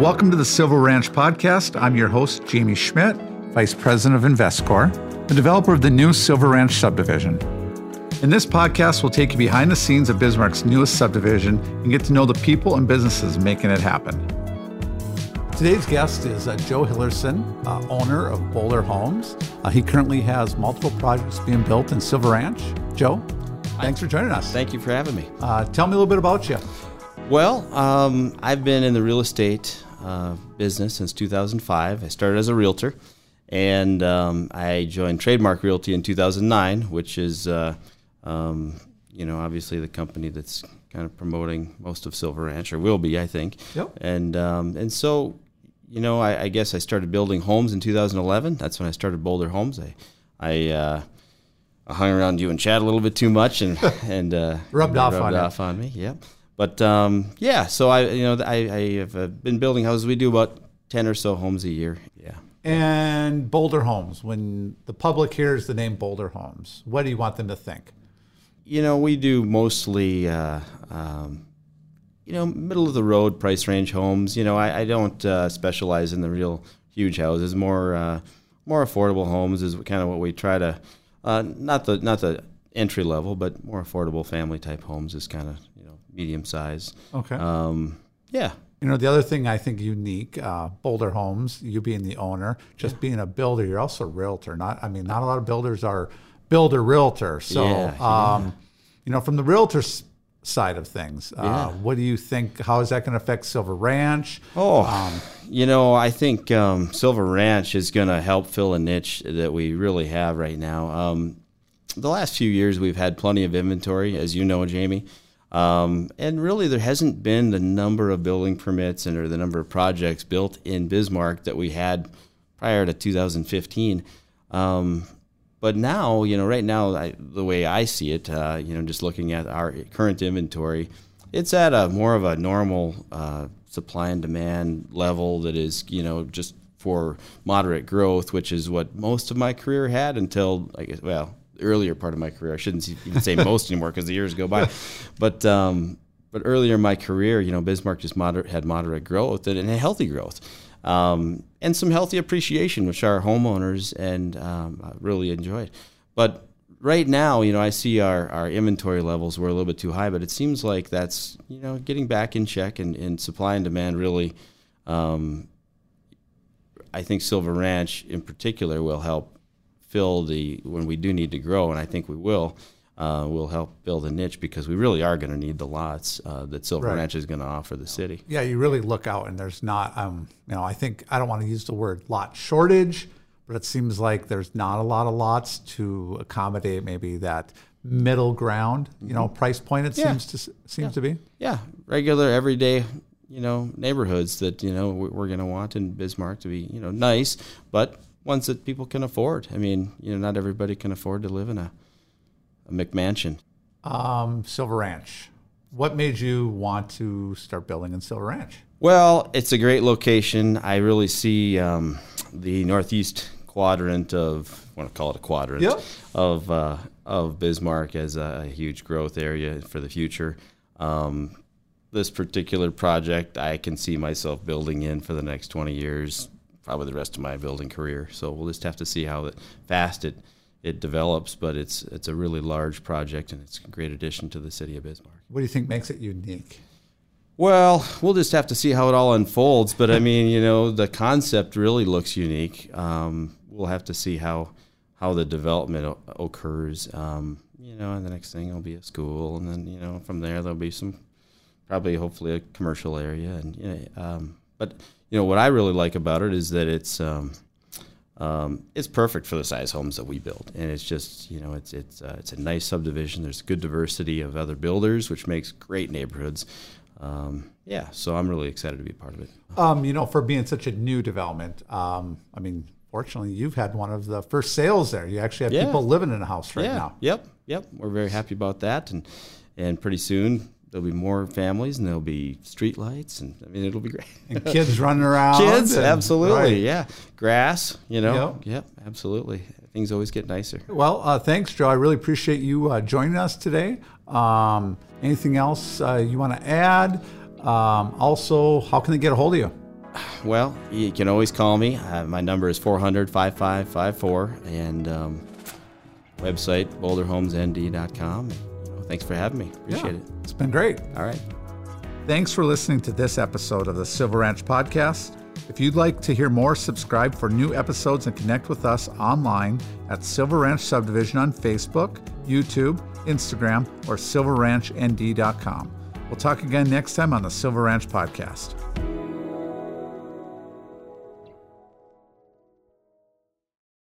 Welcome to the Silver Ranch podcast. I'm your host, Jamie Schmidt, Vice President of Investcor, the developer of the new Silver Ranch subdivision. In this podcast, we'll take you behind the scenes of Bismarck's newest subdivision and get to know the people and businesses making it happen. Today's guest is uh, Joe Hillerson, uh, owner of Boulder Homes. Uh, he currently has multiple projects being built in Silver Ranch. Joe, thanks for joining us. Thank you for having me. Uh, tell me a little bit about you. Well, um, I've been in the real estate uh, business since 2005. I started as a realtor, and um, I joined Trademark Realty in 2009, which is, uh, um, you know, obviously the company that's kind of promoting most of Silver Ranch, or will be, I think. Yep. And um, and so you know, I, I, guess I started building homes in 2011. That's when I started Boulder Homes. I, I, uh, I hung around you and Chad a little bit too much and and uh, rubbed off rubbed on off on me. Yep. But um, yeah, so I you know I, I have uh, been building houses. We do about ten or so homes a year. Yeah. And Boulder Homes. When the public hears the name Boulder Homes, what do you want them to think? You know, we do mostly. Uh, um, you know, middle of the road price range homes. You know, I, I don't uh, specialize in the real huge houses. More uh, more affordable homes is kind of what we try to. Uh, not the not the entry level, but more affordable family type homes is kind of medium size. Okay. Um, yeah. You know, the other thing I think unique, uh, Boulder Homes, you being the owner, just yeah. being a builder, you're also a realtor. Not, I mean, not a lot of builders are builder realtor. So, yeah, um, yeah. you know, from the realtor side of things. Uh, what do you think? How is that going to affect Silver Ranch? Oh, um, you know, I think um, Silver Ranch is going to help fill a niche that we really have right now. Um, the last few years, we've had plenty of inventory, as you know, Jamie. Um, and really, there hasn't been the number of building permits and or the number of projects built in Bismarck that we had prior to 2015. Um, but now, you know, right now, I, the way I see it, uh, you know, just looking at our current inventory, it's at a more of a normal uh, supply and demand level that is, you know, just for moderate growth, which is what most of my career had until, I guess, well, earlier part of my career. I shouldn't even say most anymore because the years go by, but um, but earlier in my career, you know, Bismarck just moderate had moderate growth and, and healthy growth um, and some healthy appreciation, which our homeowners and um, really enjoyed. But right now, you know, I see our, our inventory levels were a little bit too high, but it seems like that's you know getting back in check, and, and supply and demand really. Um, I think Silver Ranch in particular will help fill the when we do need to grow, and I think we will uh, will help build a niche because we really are going to need the lots uh, that Silver right. Ranch is going to offer the city. Yeah, you really look out, and there's not, um, you know, I think I don't want to use the word lot shortage, but it seems like there's not a lot of lots to accommodate maybe that middle ground, you know, mm-hmm. price point. It yeah. seems to seems yeah. to be. Yeah, regular everyday. You know, neighborhoods that you know we're going to want in Bismarck to be you know nice, but ones that people can afford. I mean, you know, not everybody can afford to live in a a McMansion? Um, Silver Ranch. What made you want to start building in Silver Ranch? Well, it's a great location. I really see um, the northeast quadrant of I want to call it a quadrant yep. of uh, of Bismarck as a, a, huge growth area for the future. Um, this particular project, I can see myself building in for the next 20 years, probably the rest of my building career. So we'll just have to see how fast it it develops, but it's it's a really large project and it's a great addition to the city of Bismarck. What do you think makes it unique? Well, we'll just have to see how it all unfolds. But I mean, you know, the concept really looks unique. Um, we'll have to see how how the development o- occurs. Um, you know, and the next thing will be a school, and then you know from there there'll be some probably hopefully a commercial area, and you know, um, but you know what I really like about it is that it's um, um, it's perfect for the size homes that we build, and it's just you know it's it's uh, it's a nice subdivision. There's good diversity of other builders, which makes great neighborhoods. Um, yeah, so I'm really excited to be a part of it. Um, you know, for being such a new development, um, I mean, fortunately, you've had one of the first sales there. You actually have yeah. people living in a house right yeah. now. Yep, yep. We're very happy about that, and and pretty soon there'll be more families and there'll be street lights and I mean it'll be great. and kids running around. Kids, and, absolutely, right. yeah. Grass, you know. Yep, yep absolutely. Things always get nicer. Well, uh, thanks, Joe. I really appreciate you uh, joining us today. Um, anything else uh, you want to add? Um, also, how can they get a hold of you? well, you can always call me. Uh, my number is 400 5554 and um, website boulderhomesnd.com. Thanks for having me. Appreciate Yeah, it. It's been great. All right. Thanks for listening to this episode of the Silver Ranch Podcast. If you'd like to hear more, subscribe for new episodes and connect with us online at Silver Ranch Subdivision on Facebook, YouTube, Instagram, or silverranchnd.com. We'll talk again next time on the Silver Ranch Podcast.